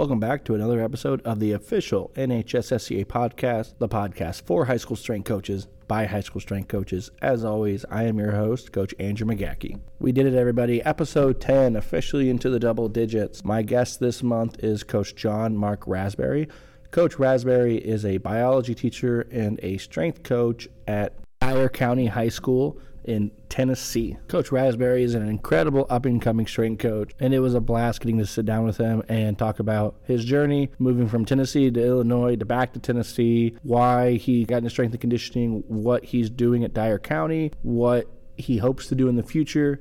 Welcome back to another episode of the official NHSSCA podcast, the podcast for high school strength coaches by high school strength coaches. As always, I am your host, Coach Andrew McGackie. We did it, everybody. Episode 10, officially into the double digits. My guest this month is Coach Jonmarc Rasberry. Coach Rasberry is a biology teacher and a strength coach at Dyer County High School in Tennessee. Coach Rasberry is an incredible up and coming strength coach, and it was a blast getting to sit down with him and talk about his journey moving from Tennessee to Illinois to back to Tennessee, why he got into strength and conditioning, what he's doing at Dyer County, what he hopes to do in the future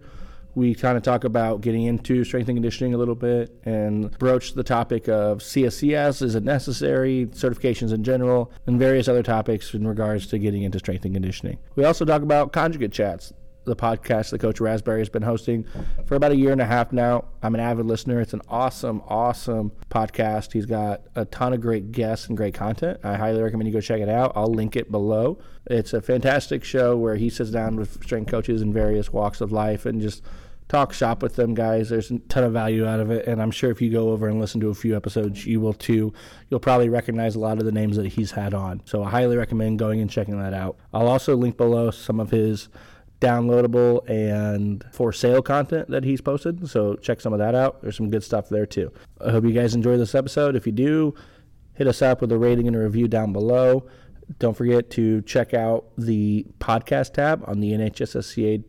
we kind of talk about getting into strength and conditioning a little bit and broach the topic of CSCS, is it necessary, certifications in general, and various other topics in regards to getting into strength and conditioning. We also talk about conjugate chats, the podcast that Coach Rasberry has been hosting for about a year and a half now. I'm an avid listener. It's an awesome, awesome podcast. He's got a ton of great guests and great content. I highly recommend you go check it out. I'll link it below. It's a fantastic show where he sits down with strength coaches in various walks of life and just talk shop with them guys. There's a ton of value out of it, and I'm sure if you go over and listen to a few episodes, you will too. You'll probably recognize a lot of the names that he's had on. So I highly recommend going and checking that out. I'll also link below some of his downloadable and for sale content that he's posted. So check some of that out. There's some good stuff there too. I hope you guys enjoy this episode. If you do, hit us up with a rating and a review down below. Don't forget to check out the podcast tab on the NHSSCA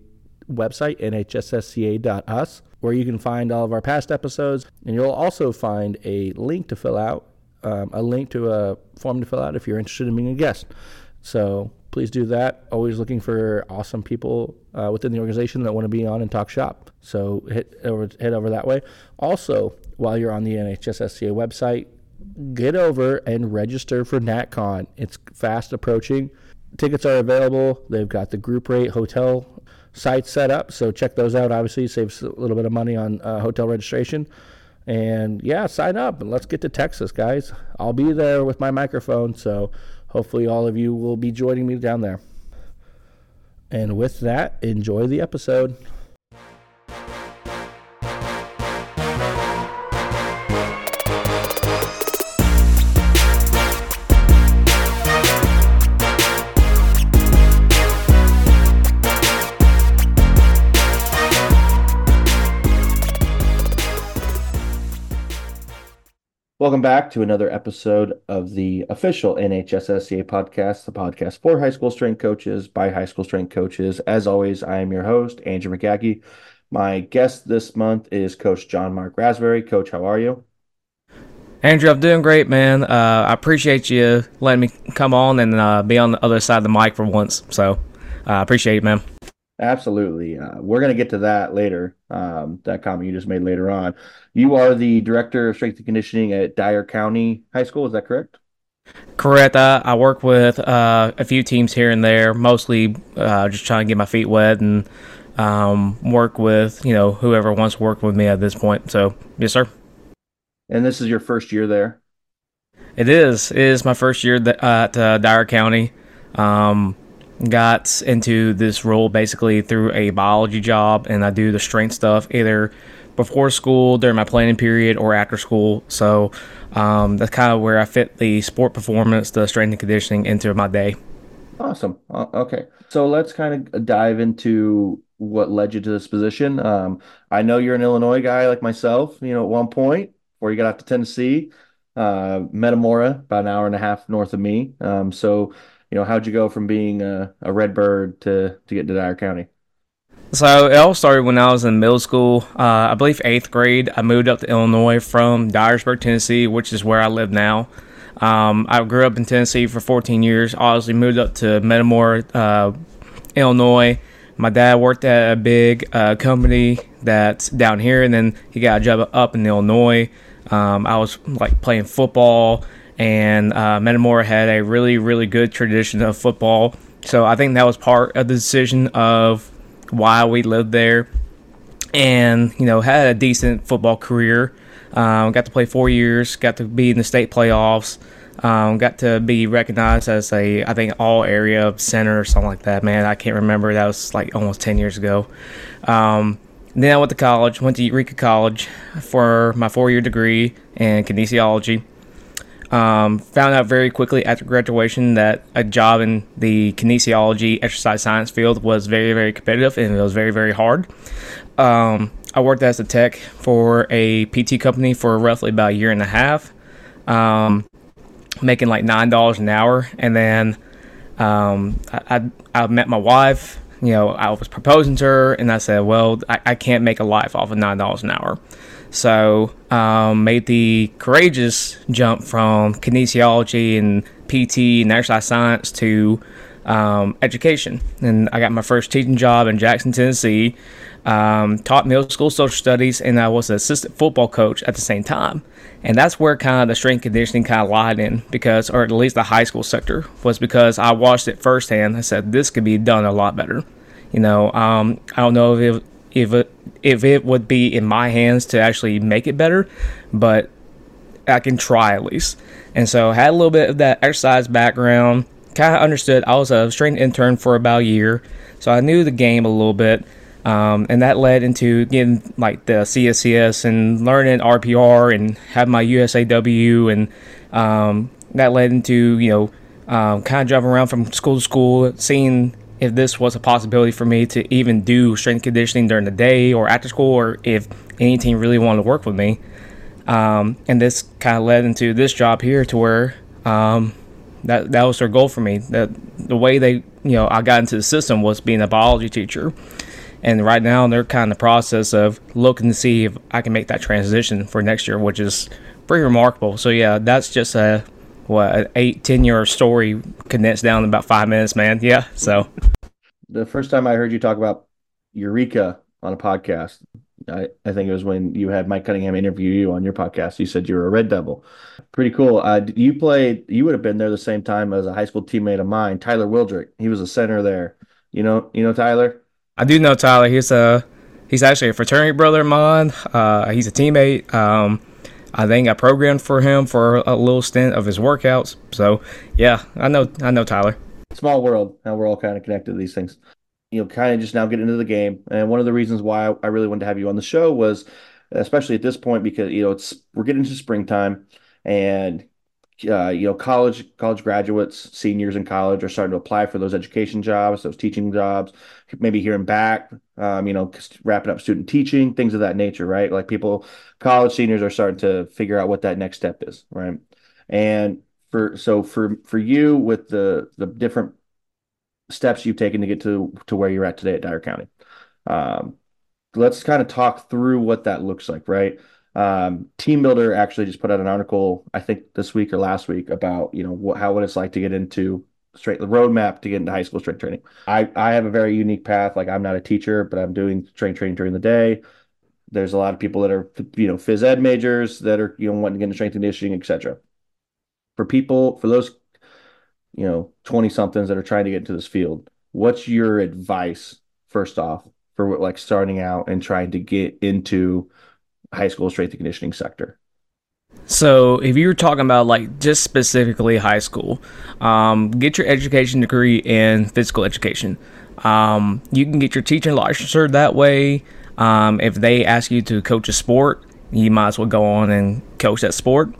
website, nhssca.us, where you can find all of our past episodes. And you'll also find a link to fill out, um, a link to a form to fill out if you're interested in being a guest. So please do that. Always looking for awesome people uh, within the organization that want to be on and talk shop. So hit over, head over that way. Also, while you're on the NHSSCA website, get over and register for NatCon. It's fast approaching. Tickets are available. They've got the group rate hotel sites set up, so check those out. Obviously, saves a little bit of money on uh, hotel registration. And yeah, sign up and let's get to Texas, guys. I'll be there with my microphone, so hopefully all of you will be joining me down there. And with that, enjoy the episode. Welcome back to another episode of the official NHSSCA podcast, the podcast for high school strength coaches by high school strength coaches. As always, I am your host, Andrew McGackie. My guest this month is Coach Jonmarc Rasberry. Coach, how are you? Andrew, I'm doing great, man. Uh, I appreciate you letting me come on and uh, be on the other side of the mic for once. So I uh, appreciate it, man. Absolutely. Uh, we're going to get to that later, um, that comment you just made later on. You are the director of strength and conditioning at Dyer County High School. Is that correct? Correct. I, I work with uh, a few teams here and there, mostly uh, just trying to get my feet wet and um, work with, you know, whoever wants to work with me at this point. So, yes, sir. And this is your first year there? It is. It is my first year at uh, Dyer County. Um, got into this role basically through a biology job, and I do the strength stuff either before school, during my planning period, or after school. So um, that's kind of where I fit the sport performance, the strength and conditioning into my day. Awesome. Uh, okay. So let's kind of dive into what led you to this position. Um, I know you're an Illinois guy like myself, you know, at one point before you got out to Tennessee, uh, Metamora, about an hour and a half north of me. Um, so you know, how'd you go from being a, a Redbird to to get to Dyer County? So it all started when I was in middle school. Uh, I believe eighth grade. I moved up to Illinois from Dyersburg, Tennessee, which is where I live now. Um, I grew up in Tennessee for 14 years. Obviously, moved up to Metamora, uh, Illinois. My dad worked at a big uh, company that's down here, and then he got a job up in Illinois. Um, I was like playing football and uh, Metamora had a really, really good tradition of football. So I think that was part of the decision of why we lived there, and you know had a decent football career. Um, got to play four years. Got to be in the state playoffs. Um, got to be recognized as a I think all area center or something like that. Man, I can't remember. That was like almost ten years ago. Um, then I went to college. Went to Eureka College for my four year degree in kinesiology. Um, found out very quickly after graduation that a job in the kinesiology exercise science field was very, very competitive and it was very, very hard. Um, I worked as a tech for a PT company for roughly about a year and a half, um, making like nine dollars an hour, and then um, I, I, I met my wife. You know, I was proposing to her, and I said, "Well, I, I can't make a life off of nine dollars an hour." So um, made the courageous jump from kinesiology and PT and exercise science to um, education. And I got my first teaching job in Jackson, Tennessee. Um, taught middle school social studies, and I was an assistant football coach at the same time. And that's where kind of the strength conditioning kind of lied in because, or at least the high school sector, was because I watched it firsthand. I said this could be done a lot better. You know, um, I don't know if it, if it if it would be in my hands to actually make it better, but I can try at least. And so I had a little bit of that exercise background, kind of understood. I was a strength intern for about a year, so I knew the game a little bit. Um, and that led into getting like the CSCS and learning RPR and have my USAW, and um, that led into you know um, kind of jumping around from school to school, seeing if this was a possibility for me to even do strength conditioning during the day or after school, or if any team really wanted to work with me. Um, and this kind of led into this job here to where um, that that was their goal for me. That the way they you know I got into the system was being a biology teacher, and right now they're kind of in the process of looking to see if I can make that transition for next year, which is pretty remarkable. So yeah, that's just a what an eight ten year story condensed down in about five minutes, man. Yeah, so the first time I heard you talk about Eureka on a podcast, I, I think it was when you had Mike Cunningham interview you on your podcast. You said you were a Red Devil. Pretty cool. Uh, you played. You would have been there the same time as a high school teammate of mine, Tyler Wildrick. He was a center there. You know, you know Tyler. I do know Tyler. He's a he's actually a fraternity brother of mine. Uh, he's a teammate. Um, I think I programmed for him for a little stint of his workouts. So yeah, I know I know Tyler. Small world. Now we're all kind of connected to these things. You know, kind of just now get into the game. And one of the reasons why I really wanted to have you on the show was, especially at this point, because you know it's we're getting into springtime, and uh, you know, college college graduates, seniors in college are starting to apply for those education jobs, those teaching jobs. Maybe hearing back, um, you know, wrapping up student teaching, things of that nature, right? Like people, college seniors are starting to figure out what that next step is, right? And for so for for you with the the different steps you've taken to get to to where you're at today at Dyer County, um, let's kind of talk through what that looks like, right? Um, TeamBuildr actually just put out an article, I think this week or last week, about you know what, how what it's like to get into straight the roadmap to get into high school strength training. I I have a very unique path. Like I'm not a teacher, but I'm doing strength training during the day. There's a lot of people that are you know phys ed majors that are you know wanting to get into strength conditioning, etc. For people, for those you know 20 somethings that are trying to get into this field, what's your advice first off for like starting out and trying to get into high school strength and conditioning sector? So, if you're talking about like just specifically high school, um, get your education degree in physical education. Um, you can get your teaching licensure that way. Um, if they ask you to coach a sport, you might as well go on and coach that sport.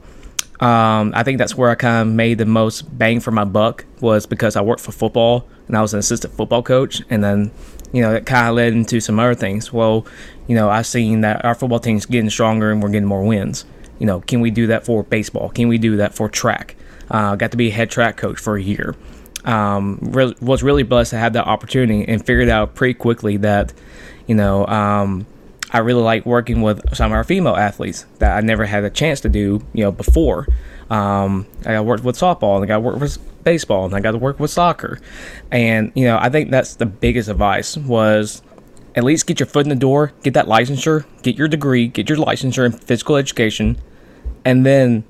Um, I think that's where I kind of made the most bang for my buck was because I worked for football and I was an assistant football coach, and then you know, it kind of led into some other things. Well, you know, I've seen that our football team's getting stronger and we're getting more wins. You know, can we do that for baseball? Can we do that for track? Uh, got to be a head track coach for a year. Um, re- was really blessed to have that opportunity and figured out pretty quickly that, you know, um, I really like working with some of our female athletes that I never had a chance to do, you know, before. Um, I worked with softball and I got worked with baseball and I got to work with soccer. And, you know, I think that's the biggest advice was at least get your foot in the door, get that licensure, get your degree, get your licensure in physical education, and then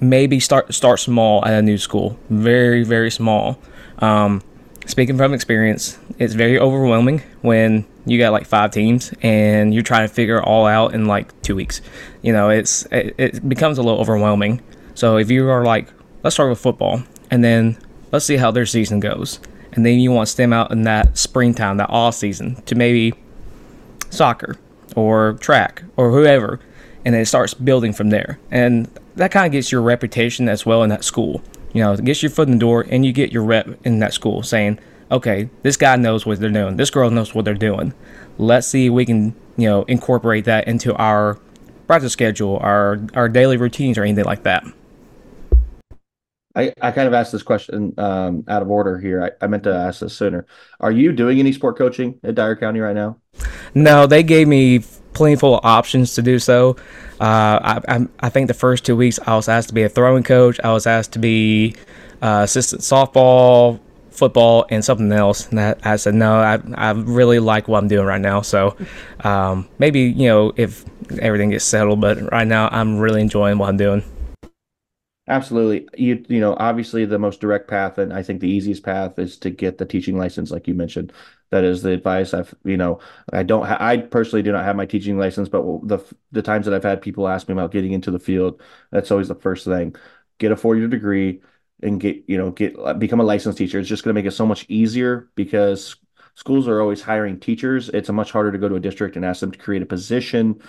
maybe start start small at a new school. Very, very small. Um, speaking from experience, it's very overwhelming when you got like five teams and you're trying to figure it all out in like two weeks. You know, it's it, it becomes a little overwhelming. So if you are like, let's start with football, and then let's see how their season goes, and then you want to stem out in that springtime, that off season, to maybe soccer or track or whoever. and then it starts building from there. And that kind of gets your reputation as well in that school. You know, it gets your foot in the door, and you get your rep in that school saying, okay, this guy knows what they're doing. This girl knows what they're doing. Let's see if we can, you know, incorporate that into our practice schedule, our our daily routines, or anything like that. I, I kind of asked this question um, out of order here. I, I meant to ask this sooner. Are you doing any sport coaching at Dyer County right now? No, they gave me plentiful options to do so. Uh, I, I, think the first two weeks I was asked to be a throwing coach. I was asked to be uh, assistant softball, football, and something else. And that, I said no. I, I really like what I'm doing right now. So um, maybe you know if everything gets settled, but right now I'm really enjoying what I'm doing. Absolutely. You you know, obviously the most direct path and I think the easiest path is to get the teaching license like you mentioned. That is the advice I've, you know, I don't ha- I personally do not have my teaching license, but the the times that I've had people ask me about getting into the field, that's always the first thing. Get a four-year degree and get, you know, get uh, become a licensed teacher. It's just going to make it so much easier because schools are always hiring teachers. It's much harder to go to a district and ask them to create a position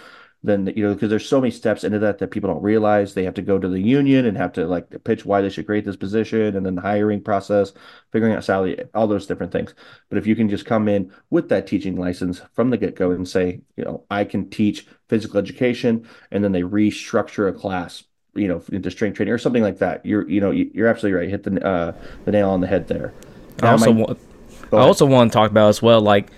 then you know because there's so many steps into that that people don't realize. They have to go to the union and have to like pitch why they should create this position and then the hiring process figuring out salary all those different things. But if you can just come in with that teaching license from the get-go and say you know i can teach physical education and then they restructure a class you know into strength training or something like that you're you know you're absolutely right. Hit the uh the nail on the head there. Now, I also my, want, I also want to talk about as well like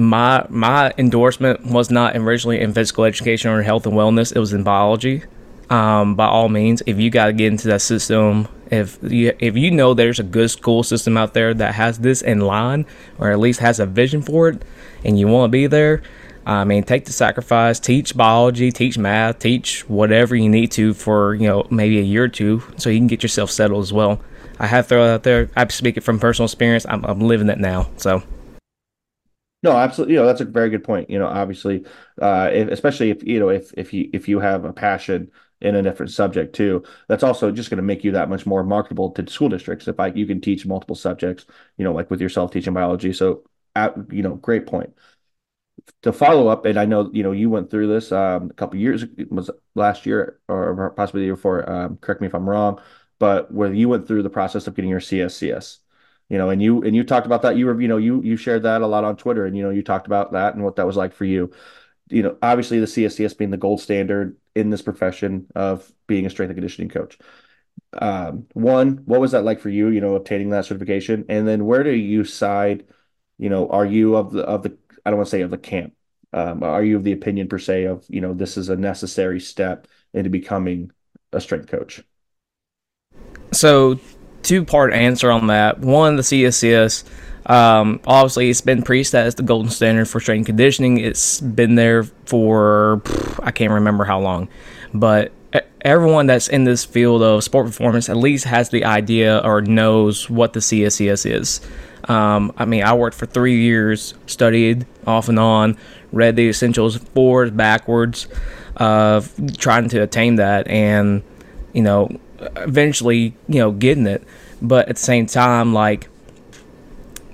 my my endorsement was not originally in physical education or health and wellness. It was in biology. Um, by all means, if you got to get into that system, if you if you know there's a good school system out there that has this in line or at least has a vision for it, and you want to be there, I mean, take the sacrifice, teach biology, teach math, teach whatever you need to for you know maybe a year or two, so you can get yourself settled as well. I have thrown out there. I speak it from personal experience. I'm, I'm living it now, so. No, absolutely. You know, that's a very good point. You know, obviously, uh, if, especially if you know if if you if you have a passion in a different subject too, that's also just going to make you that much more marketable to school districts. If like you can teach multiple subjects, you know, like with yourself teaching biology. So, at, you know, great point. To follow up, and I know you know you went through this um, a couple years was last year or possibly the year before. Um, correct me if I'm wrong, but where you went through the process of getting your CSCS you know and you and you talked about that. You were you know you you shared that a lot on twitter and you know you talked about that and what that was like for you. You know obviously the cscs being the gold standard in this profession of being a strength and conditioning coach. Um, one what was that like for you you know obtaining that certification? And then where do you side you know are you of the of the i don't want to say of the camp um, are you of the opinion per se of you know this is a necessary step into becoming a strength coach? So two part answer on that. One, the CSCS. Um, obviously, it's been preached as the golden standard for strength conditioning. It's been there for I can't remember how long, but everyone that's in this field of sport performance at least has the idea or knows what the CSCS is. Um, I mean, I worked for three years, studied off and on, read the essentials forwards, backwards, uh, trying to attain that, and you know, eventually, you know, getting it. But at the same time, like,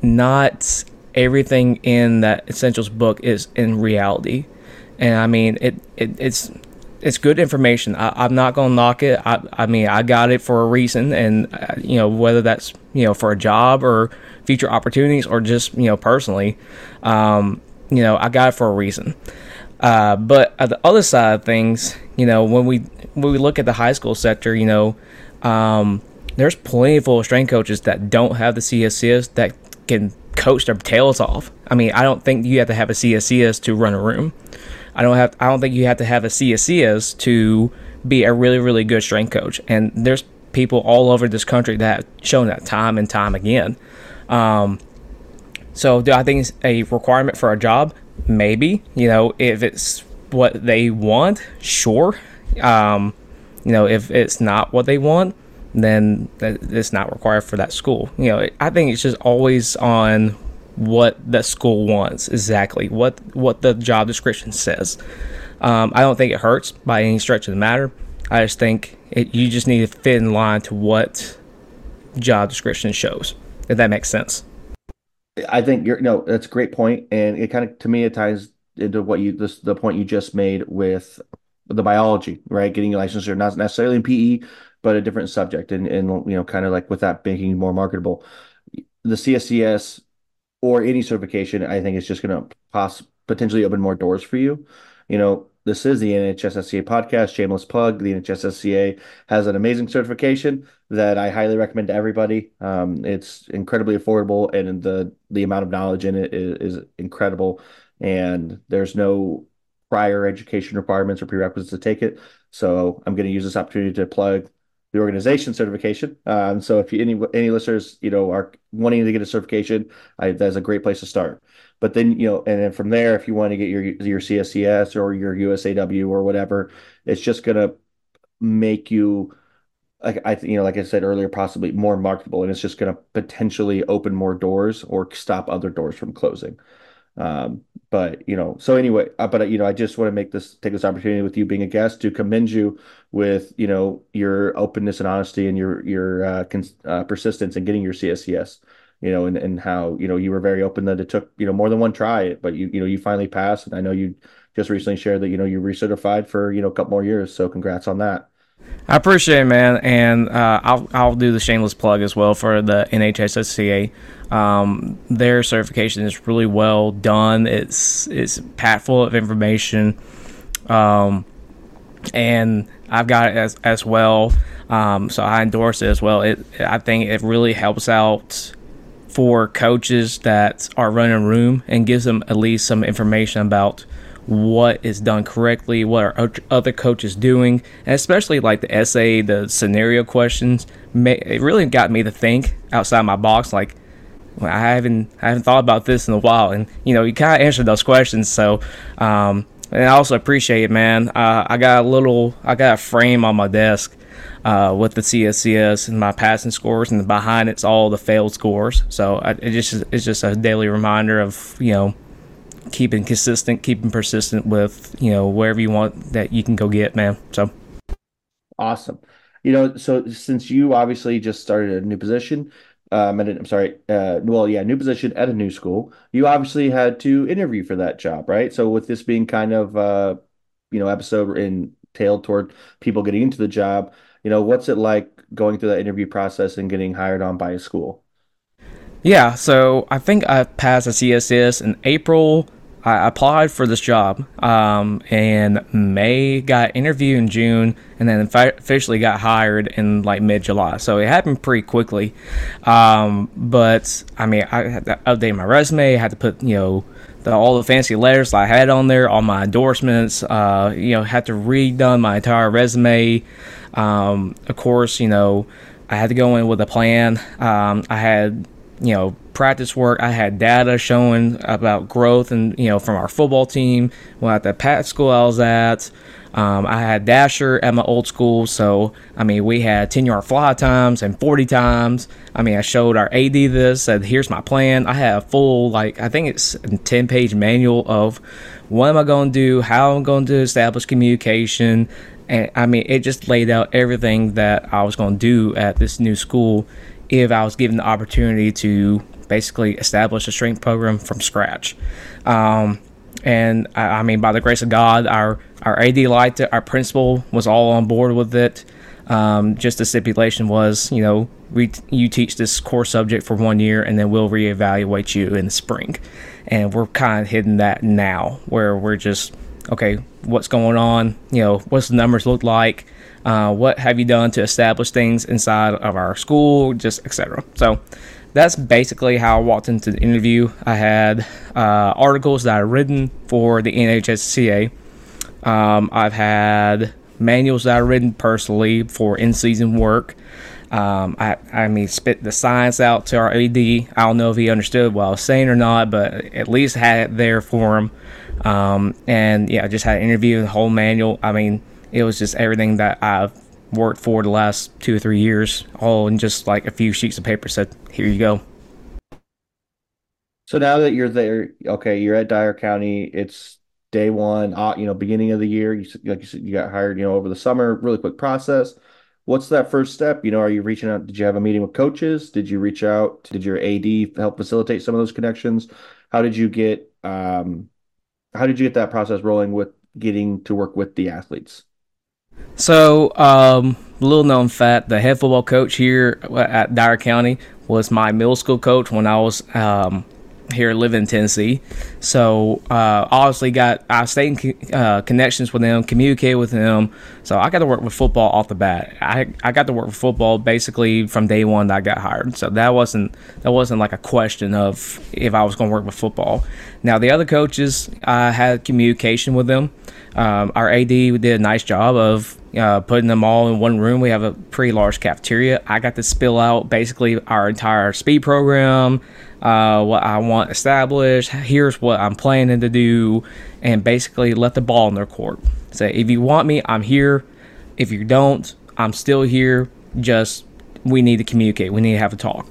not everything in that essentials book is in reality. And I mean, it, it it's it's good information. I, am not gonna knock it. I, I mean, I got it for a reason, and uh, you know whether that's you know for a job or future opportunities or just you know personally, um, you know I got it for a reason. Uh, but the other side of things, you know, when we when we look at the high school sector, you know, um, there's plenty of strength coaches that don't have the CSCS that can coach their tails off. I mean, I don't think you have to have a CSCS to run a room. I don't have. I don't think you have to have a CSCS to be a really, really good strength coach. And there's people all over this country that have shown that time and time again. Um, so, do I think it's a requirement for a job? Maybe. You know, if it's what they want, sure. Um, you know, if it's not what they want, then it's not required for that school. You know, I think it's just always on what the school wants exactly, what what the job description says. Um, I don't think it hurts by any stretch of the matter. I just think it, you just need to fit in line to what job description shows. If that makes sense. I think you're no, that's a great point, and it kind of to me it ties into what you this the point you just made with the biology, right? Getting your licensure, not necessarily in PE, but a different subject, and and you know, kind of like with that making more marketable. The CSCS or any certification, I think is just going to poss potentially open more doors for you. You know, this is the NHSSCA podcast, shameless plug. The NHSSCA has an amazing certification that I highly recommend to everybody. Um, it's incredibly affordable, and the the amount of knowledge in it is, is incredible. And there's no prior education requirements or prerequisites to take it. So I'm going to use this opportunity to plug the organization certification. Um, so if you, any any listeners, you know, are wanting to get a certification, I, that's a great place to start. But then you know, and then from there, if you want to get your your CSCS or your USAW or whatever, it's just gonna make you like I you know, like I said earlier, possibly more marketable, and it's just gonna potentially open more doors or stop other doors from closing. Um, but you know, so anyway, uh, but you know, I just want to make this take this opportunity with you being a guest to commend you with you know your openness and honesty and your your uh, cons- uh, persistence in getting your CSCS. You know, and, and how you know you were very open that it took you know more than one try, but you you know you finally passed, and I know you just recently shared that you know you recertified for you know a couple more years. So congrats on that. I appreciate it, man, and uh, I'll I'll do the shameless plug as well for the NHSSCA. Um, their certification is really well done. It's it's packed full of information, um, and I've got it as as well. Um, so I endorse it as well. It I think it really helps out for coaches that are running room and gives them at least some information about what is done correctly, what are other coaches doing, and especially like the essay, the scenario questions. It really got me to think outside my box. Like, well, I haven't I haven't thought about this in a while, and you know, you kind of answer those questions. So, um, and I also appreciate it, man. Uh, I got a little, I got a frame on my desk. Uh, with the CSCS and my passing scores, and behind it's all the failed scores. So I, it just it's just a daily reminder of you know keeping consistent, keeping persistent with you know wherever you want that you can go get, man. So awesome. You know, so since you obviously just started a new position, um, and I'm sorry, uh, well, yeah, new position at a new school, you obviously had to interview for that job, right? So with this being kind of uh, you know, episode entailed toward people getting into the job, you know, what's it like going through that interview process and getting hired on by a school? Yeah, so I think I passed a CSCS in April I applied for this job um, in May, got interviewed in June, and then officially got hired in like mid July. So it happened pretty quickly. Um, but I mean, I had to update my resume. I had to put you know the, all the fancy letters I had on there, all my endorsements. Uh, you know, had to redone my entire resume. Um, of course, you know, I had to go in with a plan. Um, I had you know practice work. I had data showing about growth and you know from our football team. Well, at the Pat school I was at, um, I had Dashr at my old school. So I mean, we had 10 yard fly times and 40 times. I mean, I showed our AD this. Said, "Here's my plan." I had a full like I think it's a 10 page manual of what am I going to do, how I'm going to establish communication. And I mean, it just laid out everything that I was going to do at this new school if I was given the opportunity to basically establish a strength program from scratch. Um, and I, I, mean, by the grace of God, our our AD liked it. Our principal was all on board with it. Um, just the stipulation was, you know, we you teach this core subject for one year, and then we'll reevaluate you in the spring. And we're kind of hitting that now, where we're just okay. What's going on? You know, what's the numbers look like? Uh, what have you done to establish things inside of our school? Just etc. So that's basically how I walked into the interview. I had uh, articles that I've written for the NHSCA. Um, I've had manuals that I've written personally for in-season work. Um, I, I mean, spit the science out to our AD. I don't know if he understood what I was saying or not, but at least had it there for him. Um, and yeah, I just had an interview, the whole manual. I mean, it was just everything that I've worked for the last two or three years, all in just like a few sheets of paper. Said, "Here you go." So now that you're there, okay, you're at Dyer County. It's day one, uh, you know, beginning of the year. You like you said, you got hired, you know, over the summer. Really quick process. What's that first step? You know, are you reaching out? Did you have a meeting with coaches? Did you reach out? Did your AD help facilitate some of those connections? How did you get? Um, how did you get that process rolling with getting to work with the athletes? So, um, little known fact: the head football coach here at Dyer County was my middle school coach when I was um, here living in Tennessee. So uh, obviously got I stayed in uh, connections with him, communicate with him. So I got to work with football off the bat. I, I got to work with football basically from day one that I got hired. So that wasn't that wasn't like a question of if I was going to work with football. Now the other coaches, I had communication with them. Um, our AD did a nice job of uh, putting them all in one room. We have a pretty large cafeteria. I got to spill out basically our entire speed program, uh, what I want established. Here's what I'm planning to do, and basically let the ball in their court. Say, if you want me, I'm here. If you don't, I'm still here. Just we need to communicate. We need to have a talk.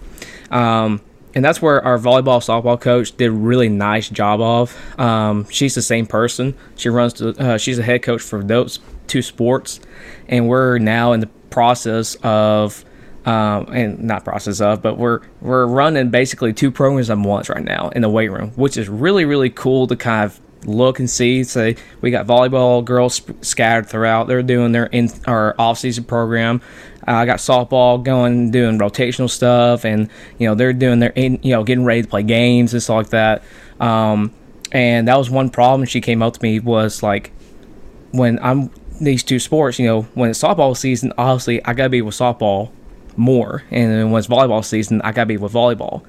Um, and that's where our volleyball softball coach did a really nice job of. Um, she's the same person. She runs. The, uh, she's a head coach for those two sports, and we're now in the process of, um, and not process of, but we're we're running basically two programs at once right now in the weight room, which is really really cool to kind of look and see. Say we got volleyball girls scattered throughout. They're doing their in our off season program. Uh, I got softball going, doing rotational stuff, and you know they're doing their in, you know getting ready to play games and stuff like that. Um, and that was one problem. She came up to me was like, when I'm these two sports, you know, when it's softball season, obviously I gotta be with softball more, and when it's volleyball season, I gotta be with volleyball.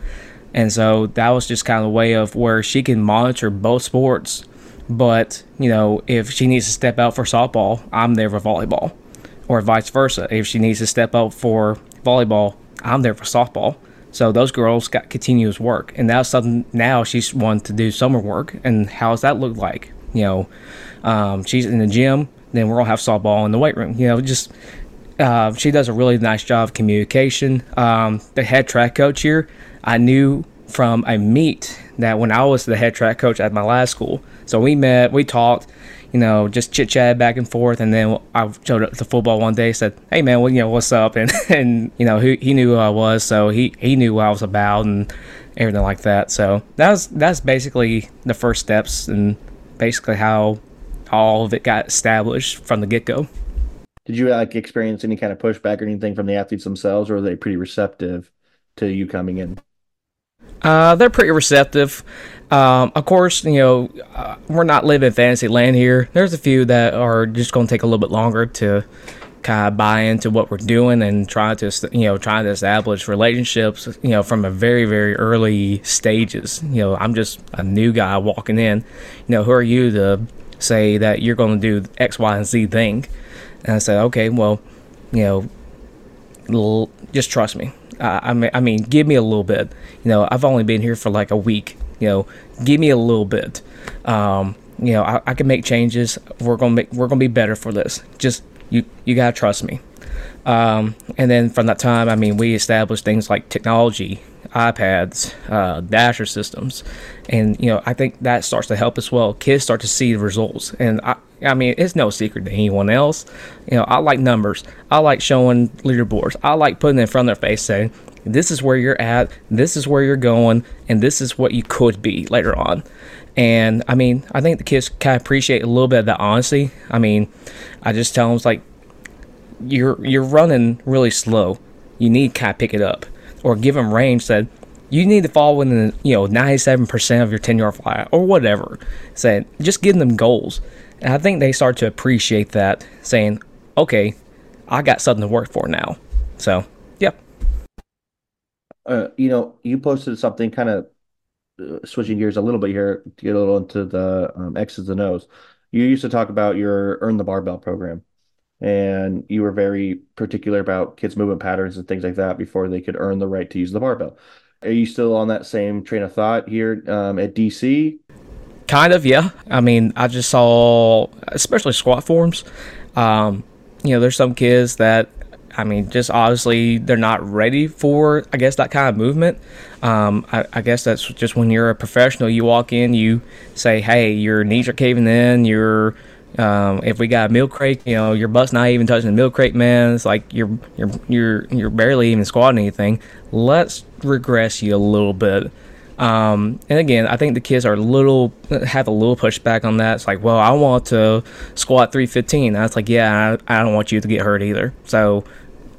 And so that was just kind of a way of where she can monitor both sports, but you know, if she needs to step out for softball, I'm there for volleyball or vice versa. If she needs to step up for volleyball, I'm there for softball. So those girls got continuous work, and that's something now she's wanting to do summer work. And how's that look like? You know, um, she's in the gym, then we'll have softball in the weight room. You know, just uh, she does a really nice job of communication. Um, the head track coach here, I knew from a meet that when I was the head track coach at my last school. So we met, we talked, you know, just chit chat back and forth. And then I showed up to football one day, said, "Hey man, well, you know, what's up?" And and you know, he, he knew who I was, so he he knew what I was about and everything like that. So that was that's basically the first steps and basically how all of it got established from the get go. Did you like experience any kind of pushback or anything from the athletes themselves, or were they pretty receptive to you coming in? Uh, they're pretty receptive. Um, of course, you know, uh, we're not living fantasy land here. There's a few that are just going to take a little bit longer to kind of buy into what we're doing and try to, you know, trying to establish relationships, you know, from a very, very early stages. You know, I'm just a new guy walking in. You know, who are you to say that you're going to do X, Y, and Z thing? And I said, okay, well, you know, just trust me. I mean, I mean, give me a little bit. You know, I've only been here for like a week. You know, give me a little bit. Um, you know, I, I, can make changes. We're gonna make. We're gonna be better for this. Just you. You gotta trust me. Um, and then from that time, I mean, we established things like technology, iPads, uh, Dashr systems, and you know, I think that starts to help as well. Kids start to see the results, and I, I mean, it's no secret to anyone else. You know, I like numbers. I like showing leaderboards. I like putting in front of their face saying, "This is where you're at. This is where you're going, and this is what you could be later on." And I mean, I think the kids kind of appreciate a little bit of that honesty. I mean, I just tell them like you're you're running really slow. You need to kind of pick it up, or give them range that you need to fall within you know 97% of your 10 yard fly or whatever. Say just give them goals and I think they start to appreciate that, saying, okay, I got something to work for now. So, yep. Uh, you know, you posted something kind of uh, switching gears a little bit here to get a little into the um, X's and O's. You used to talk about your Earn the Barbell program, and you were very particular about kids' movement patterns and things like that before they could earn the right to use the barbell. Are you still on that same train of thought here um, at DC? Kind of, yeah. I mean, I just saw, especially squat forms. Um, you know, there's some kids that, I mean, just obviously they're not ready for, I guess, that kind of movement. Um, I, I, guess that's just when you're a professional, you walk in, you say, hey, your knees are caving in, you're, um, if we got milk crate, you know, your butt's not even touching the milk crate, man. It's like you're you're you're you're barely even squatting anything. Let's regress you a little bit Um, and again, I think the kids are a little have a little pushback on that. It's like, well, I want to squat 315. And I was like, yeah, I, I don't want you to get hurt either. So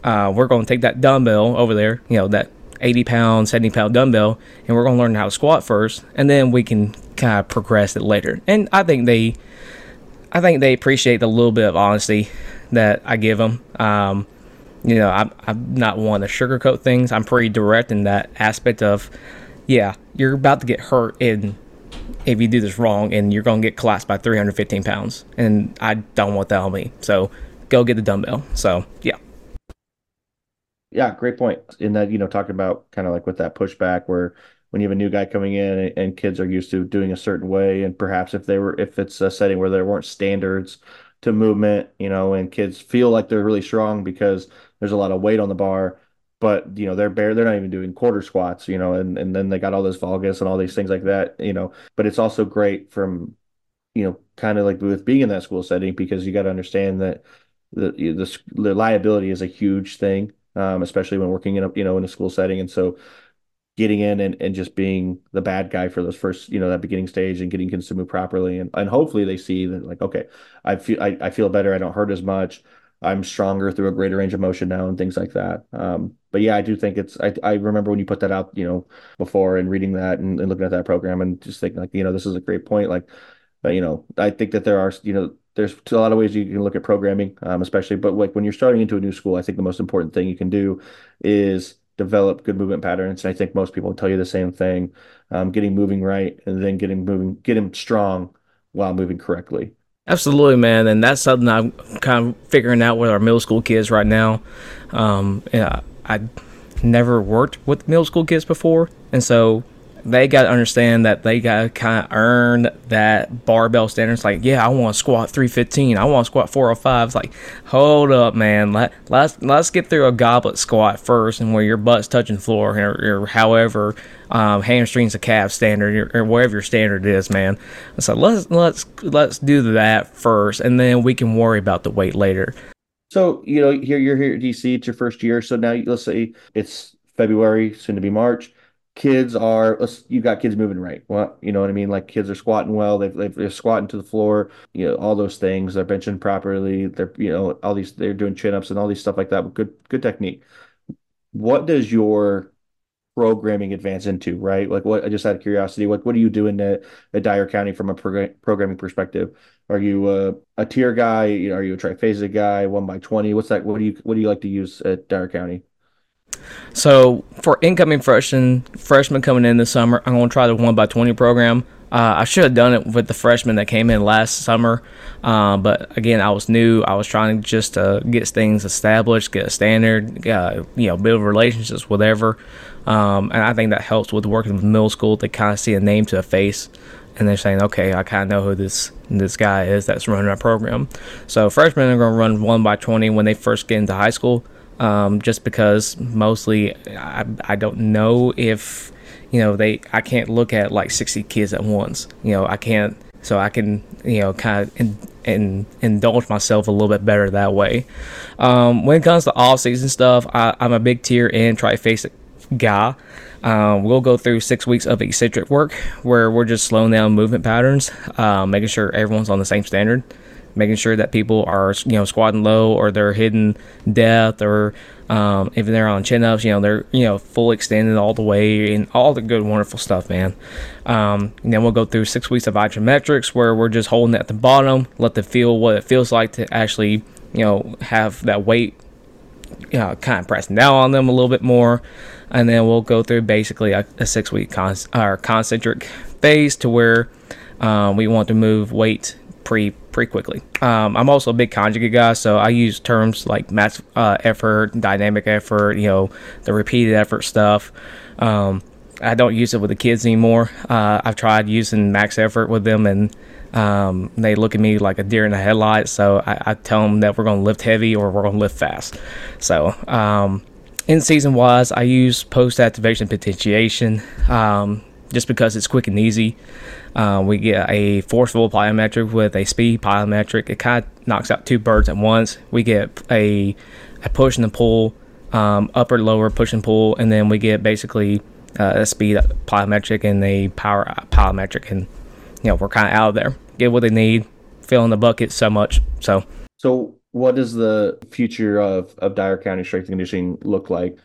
uh, we're going to take that dumbbell over there, you know, that 80 pound, 70 pound dumbbell, and we're going to learn how to squat first, and then we can kind of progress it later. And I think they, I think they appreciate the little bit of honesty that I give them. Um, you know, I'm, I'm not one to sugarcoat things. I'm pretty direct in that aspect of, yeah, you're about to get hurt in if you do this wrong, and you're going to get collapsed by 315 pounds, and I don't want that on me. So go get the dumbbell. So yeah. Yeah, great point. In that, you know, talking about kind of like with that pushback where when you have a new guy coming in and, and kids are used to doing a certain way, and perhaps if they were, if it's a setting where there weren't standards to movement, you know, and kids feel like they're really strong because there's a lot of weight on the bar, but you know they're bare, they're not even doing quarter squats, you know, and and then they got all this valgus and all these things like that, you know. But it's also great from, you know, kind of like with being in that school setting because you got to understand that the, the the liability is a huge thing um, especially when working in a you know in a school setting. And so getting in and, and just being the bad guy for those first, you know, that beginning stage and getting move properly. And, and hopefully they see that like, okay, I feel, I, I feel better. I don't hurt as much. I'm stronger through a greater range of motion now and things like that. Um, but yeah, I do think it's, I, I remember when you put that out, you know, before and reading that and, and looking at that program and just thinking like, you know, this is a great point. Like, you know, I think that there are, you know, there's a lot of ways you can look at programming, um, especially, but like when you're starting into a new school, I think the most important thing you can do is develop good movement patterns. And I think most people tell you the same thing, um, getting moving right and then getting moving, getting strong while moving correctly. Absolutely, man. And that's something I'm kind of figuring out with our middle school kids right now. Um, yeah, I never worked with middle school kids before. And so they got to understand that they got to kind of earn that barbell standard. It's like, yeah, I want to squat 315. I want to squat 405. It's like, hold up, man. Let, let's let's get through a goblet squat first, and where your butt's touching floor, or, or however um, hamstrings a calf standard, or, or whatever your standard is, man. So let's let's let's do that first, and then we can worry about the weight later. So you know, here you're here at DC. It's your first year. So now let's say it's February, soon to be March kids are you've got kids moving right. Well you know what i mean? Like kids are squatting well. They've, they've, they're squatting to the floor you know all those things. They're benching properly. They're you know all these they're doing chin-ups and all these stuff like that. Good good technique. What does your programming advance into right? Like what i just of curiosity what what are you doing at, at dyer county from a programming perspective? Are you a, a tier guy? Are you a triphasic guy one by 20 what's that what do you what do you like to use at dyer county so for incoming freshmen, freshmen coming in this summer, I'm going to try the one by 20 program. Uh, I should have done it with the freshmen that came in last summer, uh, but again, I was new. I was trying to just uh, get things established, get a standard, uh, you know, build relationships, whatever. Um, and I think that helps with working with middle school. They kind of see a name to a face, and they're saying, okay, I kind of know who this this guy is that's running our program. So freshmen are going to run one by 20 when they first get into high school um, just because mostly I, I don't know if you know they I can't look at like 60 kids at once. You know I can't so I can you know kind of in, indulge myself a little bit better that way. Um, when it comes to off season stuff, I, am a big tier and triphasic guy. Um, we'll go through six weeks of eccentric work where we're just slowing down movement patterns, uh, making sure everyone's on the same standard making sure that people are you know squatting low or they're hitting depth or um, if they're on chin ups, you know they're you know full extended all the way and all the good wonderful stuff, man. Um, and then we'll go through six weeks of isometrics where we're just holding at the bottom, let them feel what it feels like to actually you know have that weight you know, kind of pressing down on them a little bit more. And then we'll go through basically a, a six week con- or concentric phase to where um, we want to move weight pretty pretty quickly. Um, I'm also a big conjugate guy, so I use terms like max uh, effort, dynamic effort, you know, the repeated effort stuff. Um, I don't use it with the kids anymore. Uh, I've tried using max effort with them, and um, they look at me like a deer in the headlights. So I, I tell them that we're going to lift heavy or we're going to lift fast. So um, in season wise, I use post activation potentiation um, just because it's quick and easy. Uh, we get a forceful plyometric with a speed plyometric. It kind of knocks out two birds at once. We get a, a push and a pull, um, upper lower push and pull, and then we get basically uh, a speed plyometric and a power plyometric, and you know we're kind of out of there. Get what they need, fill in the bucket so much. So, so what does the future of of Dyer County Strength and Conditioning look like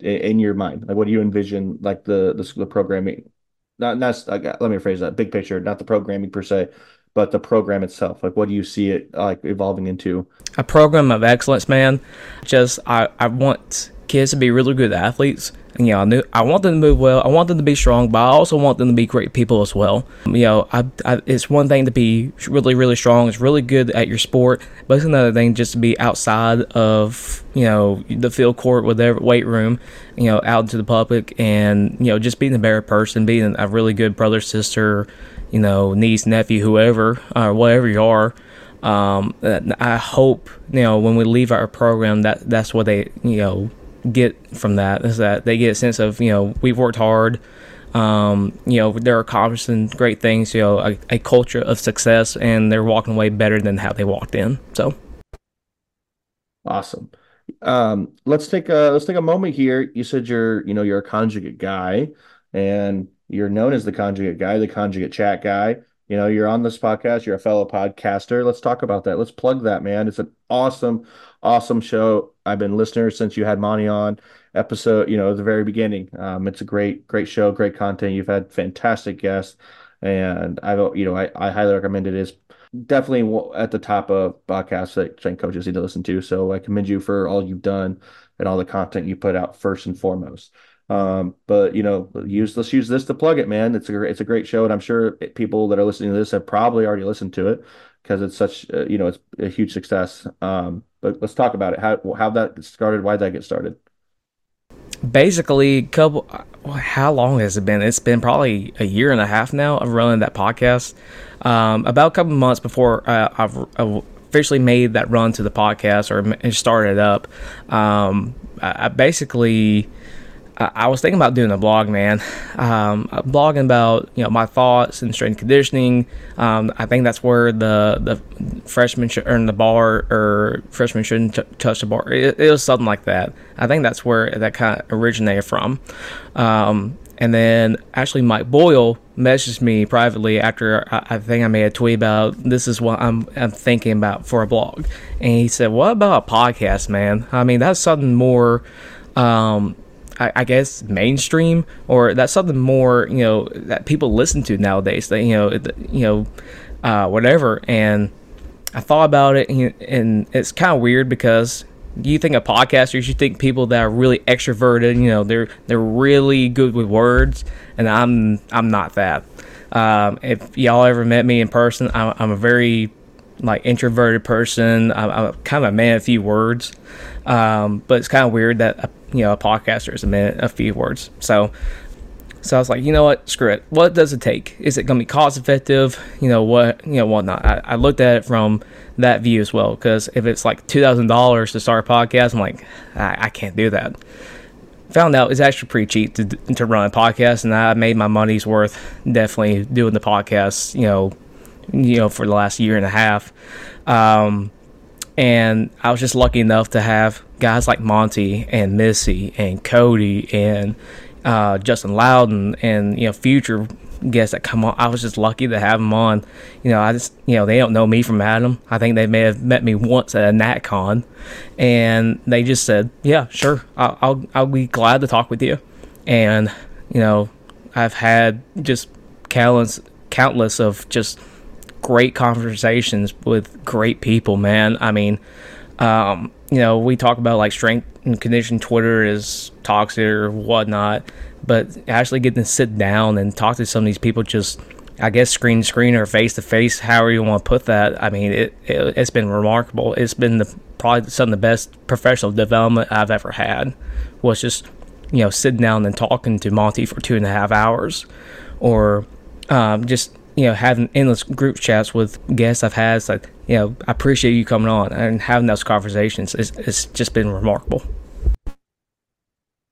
in, in your mind? Like, what do you envision? Like the the, the programming, not not let me rephrase that. Big picture, not the programming per se, but the program itself. Like, what do you see it like evolving into? A program of excellence, man. Just I I want kids to be really good athletes you know, I, knew, I want them to move well. I want them to be strong, but I also want them to be great people as well. You know, I, I, it's one thing to be really, really strong. It's really good at your sport, but it's another thing just to be outside of you know the field court, whatever weight room, you know, out into the public, and you know, just being a better person, being a really good brother, sister, you know, niece, nephew, whoever, or whatever you are. Um, I hope you know when we leave our program that that's what they you know get from that is that they get a sense of you know we've worked hard. Um, you know they're accomplishing great things you know a, a, culture of success and they're walking away better than how they walked in so. Awesome. Um, let's take a let's take a moment here. You said you're you know you're a conjugate guy and you're known as the conjugate guy the conjugate chat guy. You know you're on this podcast you're a fellow podcaster. Let's talk about that. Let's plug that man. It's an awesome awesome show. I've been listener since you had monty on episode you know the very beginning. Um, it's a great great show great content. You've had fantastic guests and i you know i, I highly recommend it. Is definitely at the top of podcasts that strength coaches need to listen to. So i commend you for all you've done and all the content you put out first and foremost. Um, but you know, use let's use this to plug it, man. It's a it's a great show, and I'm sure people that are listening to this have probably already listened to it because it's such uh, you know it's a huge success. Um, but let's talk about it. How how that started? Why did that get started? Basically, couple. How long has it been? It's been probably a year and a half now of running that podcast. Um, about a couple months before uh, I've, I've officially made that run to the podcast or started up. Um, I basically I was thinking about doing a blog, man. Um, blogging about you know my thoughts and strength conditioning. Um, I think that's where the the freshman should earn the bar or freshman shouldn't t- touch the bar. It, it, was something like that. I think that's where that kind of originated from. Um, and then actually, Mike Boyle messaged me privately after I, I, think I made a tweet about this is what I'm, I'm thinking about for a blog, and he said, "What about a podcast, man? I mean, that's something more." Um, I, I, guess mainstream or that's something more you know that people listen to nowadays. That you know you know uh, whatever. And I thought about it, and it's kind of weird because you think of podcasters, you think people that are really extroverted. You know, they're they're really good with words, and I'm I'm not that. Um, if y'all ever met me in person, I'm, I'm a very like introverted person. I'm, I'm, kind of a man of few words, um, but it's kind of weird that you know, a podcaster is a minute, a few words. So, so I was like, you know what, screw it. What does it take? Is it going to be cost effective? You know what, you know whatnot. I, I looked at it from that view as well because if it's like two thousand dollars to start a podcast, I'm like, I, I can't do that. Found out it's actually pretty cheap to to run a podcast, and I made my money's worth definitely doing the podcast. You know, you know for the last year and a half. Um, and I was just lucky enough to have guys like Monty and Missy and Cody and uh, Justin Loudon and you know future guests that come on. I was just lucky to have them on. You know, I just you know they don't know me from Adam. I think they may have met me once at a NatCon, and they just said, "Yeah, sure, I'll I'll, I'll be glad to talk with you." And you know, I've had just countless countless of just great conversations with great people, man. I mean, um, you know, we talk about like strength and condition. Twitter is toxic or whatnot, but actually getting to sit down and talk to some of these people, just I guess screen to screen or face to face, however you want to put that. I mean, it, it has been remarkable. It's been the probably some of the best professional development I've ever had. Was just you know sitting down and talking to Monty for two and a half hours, or um, just you know, having endless group chats with guests I've had. It's like, you know, I appreciate you coming on and having those conversations. It's, it's just been remarkable.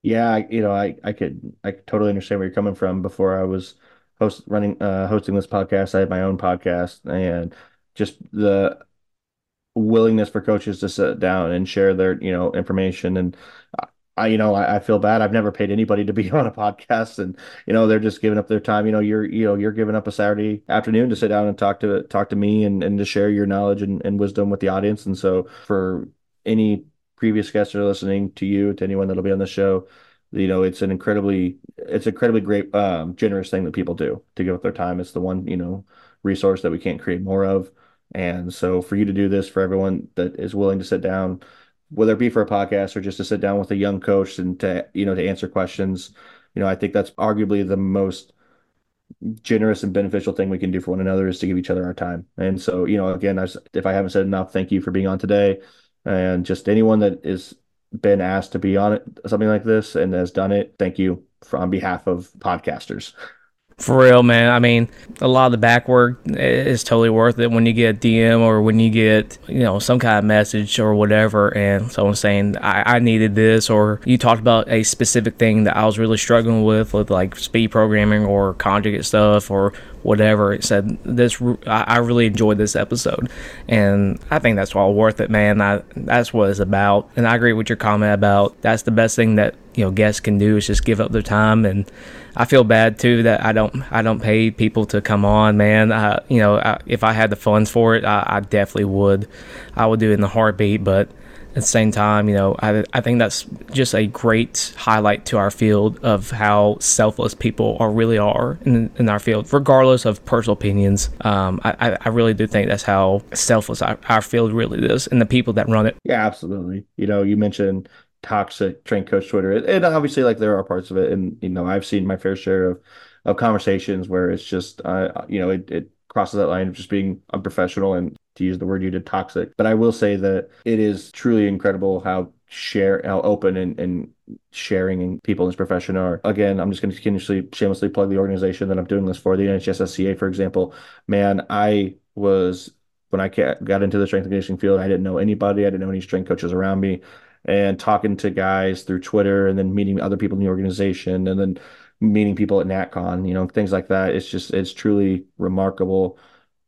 Yeah, you know, I, I could I could totally understand where you're coming from. Before I was host running uh, hosting this podcast, I had my own podcast, and just the willingness for coaches to sit down and share their you know information and I, you know, I, I, feel bad. I've never paid anybody to be on a podcast, and you know, they're just giving up their time. You know, you're, you know, you're giving up a Saturday afternoon to sit down and talk to talk to me and, and to share your knowledge and, and wisdom with the audience. And so, for any previous guests that are listening to you, to anyone that'll be on the show, you know, it's an incredibly, it's incredibly great, um, generous thing that people do to give up their time. It's the one, you know, resource that we can't create more of. And so, for you to do this, for everyone that is willing to sit down whether it be for a podcast or just to sit down with a young coach and to you know to answer questions you know i think that's arguably the most generous and beneficial thing we can do for one another is to give each other our time. And so you know again I, if i haven't said enough thank you for being on today. And just anyone that is been asked to be on it something like this and has done it thank you for, on behalf of podcasters For real, man. I mean, a lot of the back work is totally worth it when you get a DM or when you get, you know, some kind of message or whatever, and someone saying, I, I needed this, or you talked about a specific thing that I was really struggling with, with like speed programming or conjugate stuff or whatever. It said, This, I really enjoyed this episode. And I think that's all worth it, man. I, that's what it's about. And I agree with your comment about that's the best thing that, you know, guests can do is just give up their time and, I feel bad too that I don't I don't pay people to come on, man. You know, I, if I had the funds for it, I, I, definitely would. I would do it in the heartbeat, but at the same time, you know, I, I think that's just a great highlight to our field of how selfless people are really are in, in our field, regardless of personal opinions. Um, I, I really do think that's how selfless our, our field really is, and the people that run it. Yeah, absolutely. You know, you mentioned toxic train coach Twitter. And obviously, like there are parts of it, and you know, I've seen my fair share of of conversations where it's just, uh, you know, it, it crosses that line of just being unprofessional and to use the word you did, toxic. But I will say that it is truly incredible how share how open and, and sharing and people in this profession are. Again, I'm just going to continuously shamelessly plug the organization that I'm doing this for, the NHSSCA, for example. Man, I was when I got into the strength and conditioning field, I didn't know anybody. I didn't know any strength coaches around me and talking to guys through Twitter and then meeting other people in the organization and then meeting people at NatCon, you know, things like that. It's just, it's truly remarkable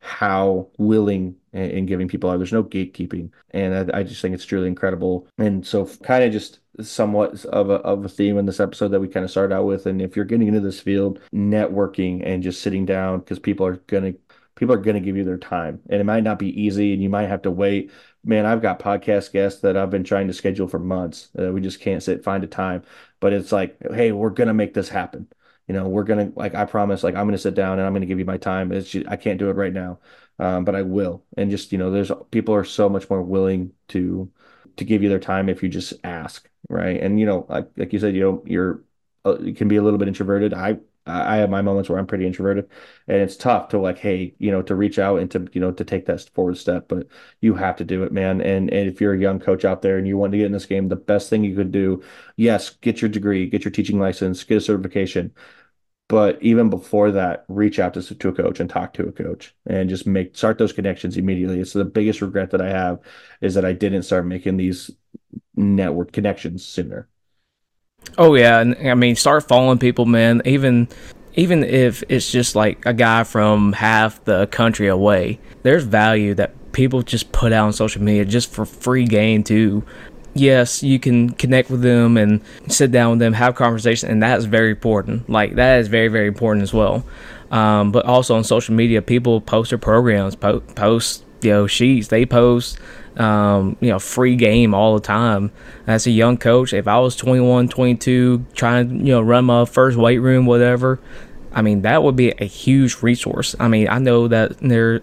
how willing and, giving people are. There's no gatekeeping. And I, I just think it's truly incredible. And so kind of just somewhat of a, of a theme in this episode that we kind of started out with. And if you're getting into this field, networking and just sitting down because people are going to, people are going to give you their time and it might not be easy and you might have to wait man, I've got podcast guests that I've been trying to schedule for months. Uh, we just can't sit find a time. But it's like, hey, we're gonna make this happen. You know, we're gonna like I promise, like I'm gonna sit down and I'm gonna give you my time. It's just, I can't do it right now, um, but I will. And just you know, there's people are so much more willing to to give you their time if you just ask, right? And you know, like like you said, you know, you're uh, you can be a little bit introverted. I I have my moments where I'm pretty introverted and it's tough to like, hey, you know, to reach out and to, you know, to take that forward step, but you have to do it, man. And, and if you're a young coach out there and you want to get in this game, the best thing you could do, yes, get your degree, get your teaching license, get a certification. But even before that, reach out to, to a coach and talk to a coach and just make start those connections immediately. It's the biggest regret that I have is that I didn't start making these network connections sooner. Oh yeah, and I mean, start following people, man. Even even if it's just like a guy from half the country away, there's value that people just put out on social media just for free gain too. Yes, you can connect with them and sit down with them, have conversation, and that's very important. Like that is very very important as well. Um, but also on social media, people post their programs, po- post you know sheets, they post um, you know, free game all the time. As a young coach, if I was 21, 22, trying to, you know, run my first weight room, whatever, I mean, that would be a huge resource. I mean, I know that there,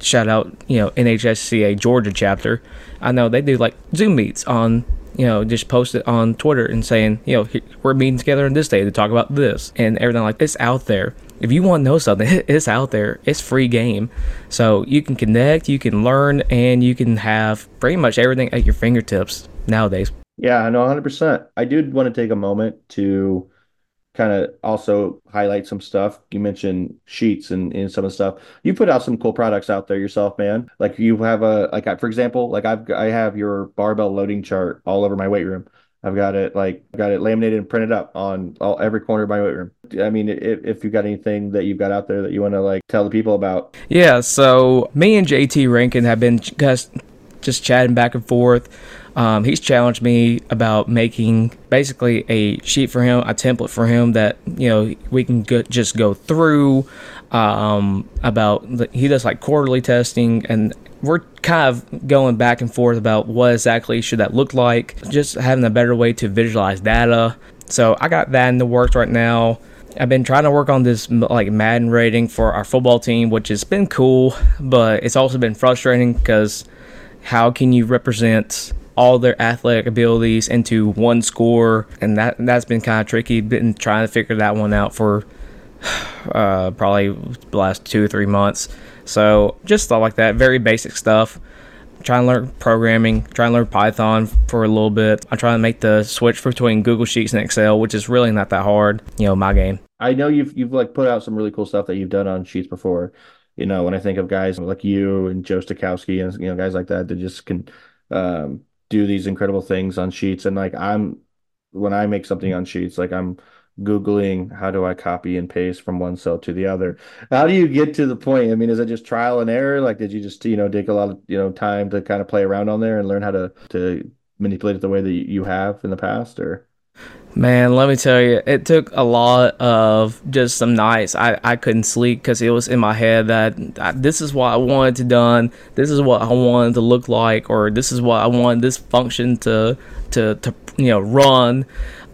shout out, you know, NHSCA Georgia chapter. I know they do like Zoom meets on, you know, just post it on Twitter and saying, you know, we're meeting together on this day to talk about this and everything like it's out there if you want to know something, it's out there. It's free game. So you can connect, you can learn, and you can have pretty much everything at your fingertips nowadays. Yeah, I know 100%. I did want to take a moment to kind of also highlight some stuff. You mentioned sheets and, and some of the stuff. You put out some cool products out there yourself, man. Like you have a like for example, like I've I have your barbell loading chart all over my weight room. I've got it like got it laminated and printed up on all every corner of my weight room. I mean, if, if you've got anything that you've got out there that you want to like tell the people about. Yeah, so me and JT Rankin have been just just chatting back and forth Um, he's challenged me about making basically a sheet for him, a template for him that you know we can go, just go through. Um, about the, he does like quarterly testing, and we're kind of going back and forth about what exactly should that look like. Just having a better way to visualize data. So I got that in the works right now. I've been trying to work on this like Madden rating for our football team, which has been cool, but it's also been frustrating because how can you represent all their athletic abilities into one score? And that that's been kind of tricky. Been trying to figure that one out for uh, probably the last two or three months. So just stuff like that, very basic stuff. Trying to learn programming, trying to learn Python for a little bit. I'm trying to make the switch between Google Sheets and Excel, which is really not that hard. You know, my game. I know you've you've like put out some really cool stuff that you've done on Sheets before. You know, when I think of guys like you and Joe Stokowski and you know guys like that that just can um, do these incredible things on Sheets, and like I'm when I make something on Sheets, like I'm Googling how do I copy and paste from one cell to the other. How do you get to the point? I mean, is it just trial and error? Like, did you just, you know, take a lot of, you know, time to kind of play around on there and learn how to, to manipulate it the way that you have in the past or? Man, let me tell you, it took a lot of just some nights I, I couldn't sleep because it was in my head that I, this is what I wanted to done, this is what I wanted to look like, or this is what I wanted this function to to to you know run.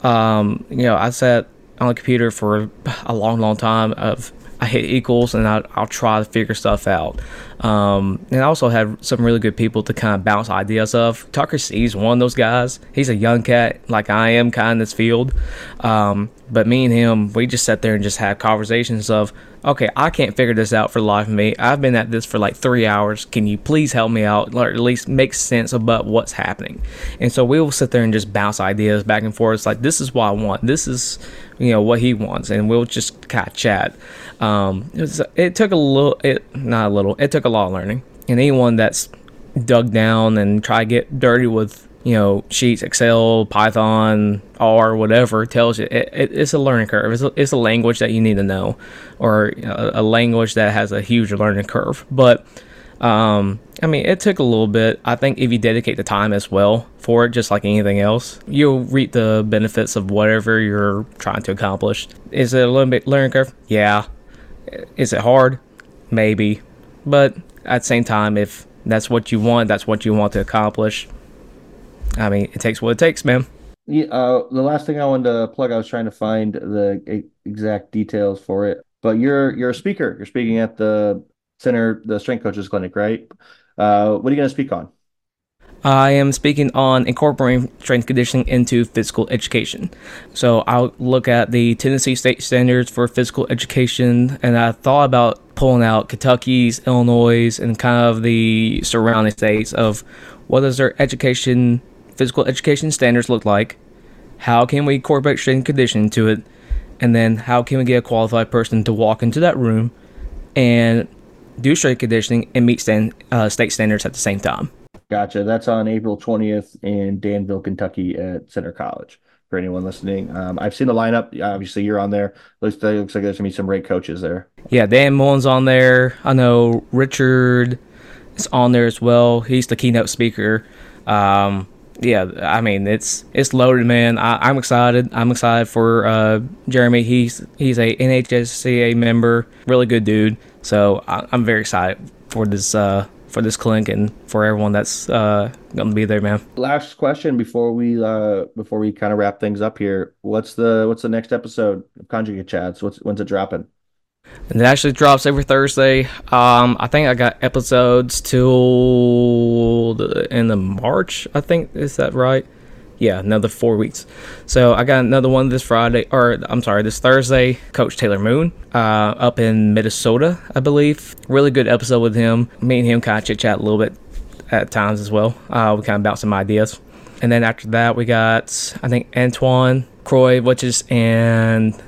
Um, you know, I sat on the computer for a long, long time of I hit equals and I, will try to figure stuff out. Um, and I also had some really good people to kind of bounce ideas of. Tucker C's one of those guys. He's a young cat like I am, kind of in this field. Um, but me and him, we just sat there and just had conversations of, okay, I can't figure this out for the life of me. I've been at this for like three hours. Can you please help me out, or at least make sense about what's happening? And so we will sit there and just bounce ideas back and forth. It's like this is what I want. This is, you know, what he wants, and we'll just kind of chat. Um, it, was, it took a little, it not a little, it took a lot of learning. And anyone that's dug down and try to get dirty with you know, Sheets, Excel, Python, R, whatever tells you it, it, it's a learning curve. It's a, it's a, language that you need to know, or a, a, language that has a huge learning curve. But um, I mean, it took a little bit. I think if you dedicate the time as well for it, just like anything else, you'll reap the benefits of whatever you're trying to accomplish. Is it a little bit learning curve? Yeah. Is it hard? Maybe. But at the same time, if that's what you want, that's what you want to accomplish I mean, it takes what it takes, man. Yeah, uh, the last thing I wanted to plug, I was trying to find the exact details for it. But you're you're a speaker. You're speaking at the center, the Strength Coaches Clinic, right? Uh, what are you going to speak on? I am speaking on incorporating strength conditioning into physical education. So I'll look at the Tennessee state standards for physical education, and I thought about pulling out Kentucky's, Illinois, and kind of the surrounding states of what does their education physical education standards look like? How can we incorporate strength conditioning to it? And then how can we get a qualified person to walk into that room and do strength conditioning and meet stand, uh, state standards at the same time? Gotcha. That's on April 20th in Danville, Kentucky at Centre College. For anyone listening, um, I've seen the lineup. Obviously, you're on there. Looks, looks like there's gonna be some great coaches there. Yeah, Dan Mullen's on there. I know Richard is on there as well. He's the keynote speaker. Um, yeah, I mean it's it's loaded, man. I, am excited. I'm excited for uh, Jeremy. He's he's a NHSCA member, really good dude. So I, am very excited for this uh, for this clinic and for everyone that's uh, to be there, man. Last question before we uh, before we kind of wrap things up here. What's the what's the next episode of Conjugate Chats? What's when's it dropping? And it actually drops every Thursday. Um, I think I got episodes till the end of March. I think is that right? Yeah, another four weeks. So I got another one this Friday, or I'm sorry, this Thursday. Coach Taylor Moon, uh, up in Minnesota, I believe. Really good episode with him. Me and him kind of chit chat a little bit at times as well. Uh, we kind of bounce some ideas. And then after that, we got I think Antoine Croy, which is in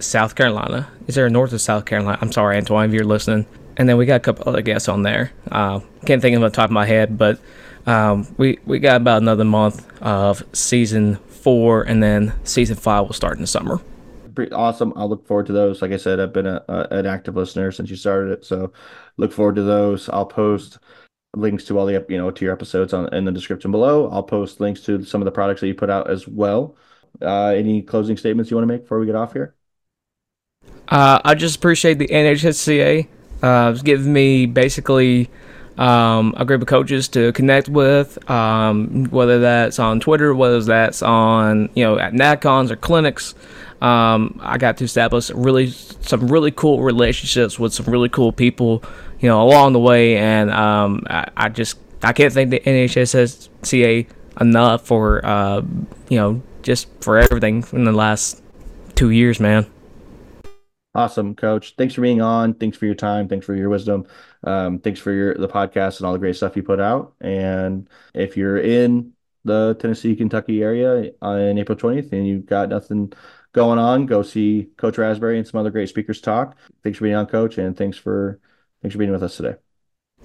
South Carolina. Is there a North or South Carolina? I'm sorry, Antoine, if you're listening. And then we got a couple other guests on there. Uh, can't think of the top of my head, but um, we we got about another month of season four, and then season five will start in the summer. Pretty awesome. I'll look forward to those. Like I said, I've been a, a, an active listener since you started it, so look forward to those. I'll post links to all the you know to your episodes on in the description below. I'll post links to some of the products that you put out as well. Uh, any closing statements you want to make before we get off here? Uh, I just appreciate the NHSCA uh, giving me basically um, a group of coaches to connect with, um, whether that's on Twitter, whether that's on you know at NatCons or clinics. Um, I got to establish really some really cool relationships with some really cool people, you know, along the way, and um, I, I, just I can't thank the NHSCA enough for uh, you know just for everything in the last two years, man. Awesome, Coach. Thanks for being on. Thanks for your time. Thanks for your wisdom. Um, thanks for your the podcast and all the great stuff you put out. And if you're in the Tennessee, Kentucky area on April 20th and you've got nothing going on, go see Coach Rasberry and some other great speakers talk. Thanks for being on, Coach, and thanks for thanks for being with us today.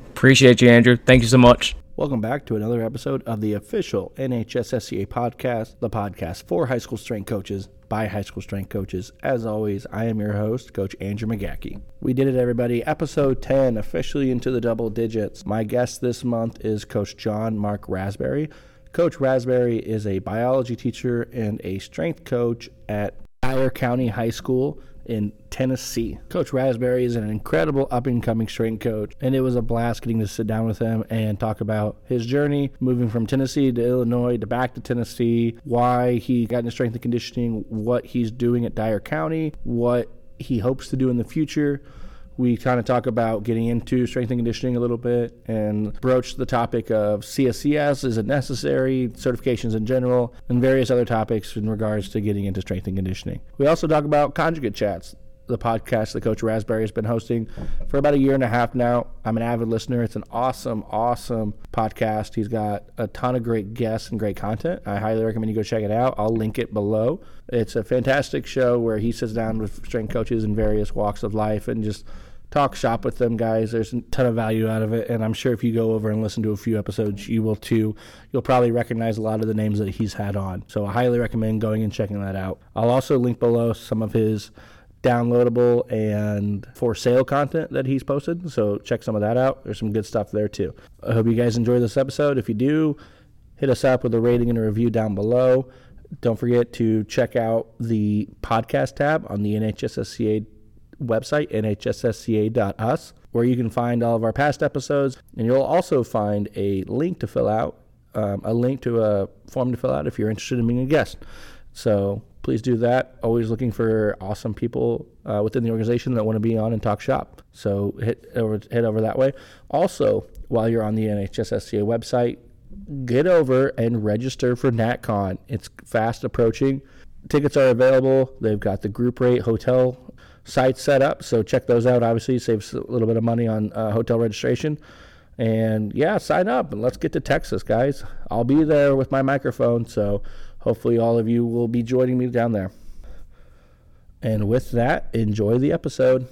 Appreciate you, Andrew. Thank you so much. Welcome back to another episode of the official NHSSCA podcast, the podcast for high school strength coaches by high school strength coaches. As always, I am your host, Coach Andrew McGackey. We did it, everybody. Episode 10, officially into the double digits. My guest this month is Coach Jonmarc Rasberry. Coach Rasberry is a biology teacher and a strength coach at Dyer County High School in Tennessee. Coach Rasberry is an incredible up and coming strength coach, and it was a blast getting to sit down with him and talk about his journey moving from Tennessee to Illinois to back to Tennessee, why he got into strength and conditioning, what he's doing at Dyer County, what he hopes to do in the future we kind of talk about getting into strength and conditioning a little bit and broach the topic of CSCS, is it necessary, certifications in general, and various other topics in regards to getting into strength and conditioning. We also talk about conjugate chats, the podcast that Coach Rasberry has been hosting for about a year and a half now. I'm an avid listener. It's an awesome, awesome podcast. He's got a ton of great guests and great content. I highly recommend you go check it out. I'll link it below. It's a fantastic show where he sits down with strength coaches in various walks of life and just talk shop with them guys. There's a ton of value out of it, and I'm sure if you go over and listen to a few episodes, you will too. You'll probably recognize a lot of the names that he's had on. So I highly recommend going and checking that out. I'll also link below some of his downloadable and for sale content that he's posted. So check some of that out. There's some good stuff there too. I hope you guys enjoy this episode. If you do, hit us up with a rating and a review down below. Don't forget to check out the podcast tab on the NHSSCA website, nhssca.us, where you can find all of our past episodes. And you'll also find a link to fill out, um, a link to a form to fill out if you're interested in being a guest. So please do that. Always looking for awesome people uh, within the organization that want to be on and talk shop. So hit over, head over that way. Also, while you're on the NHSSCA website, get over and register for NatCon. It's fast approaching. Tickets are available. They've got the group rate hotel sites set up. So check those out. Obviously, saves a little bit of money on uh, hotel registration. And yeah, sign up and let's get to Texas, guys. I'll be there with my microphone. So hopefully, all of you will be joining me down there. And with that, enjoy the episode.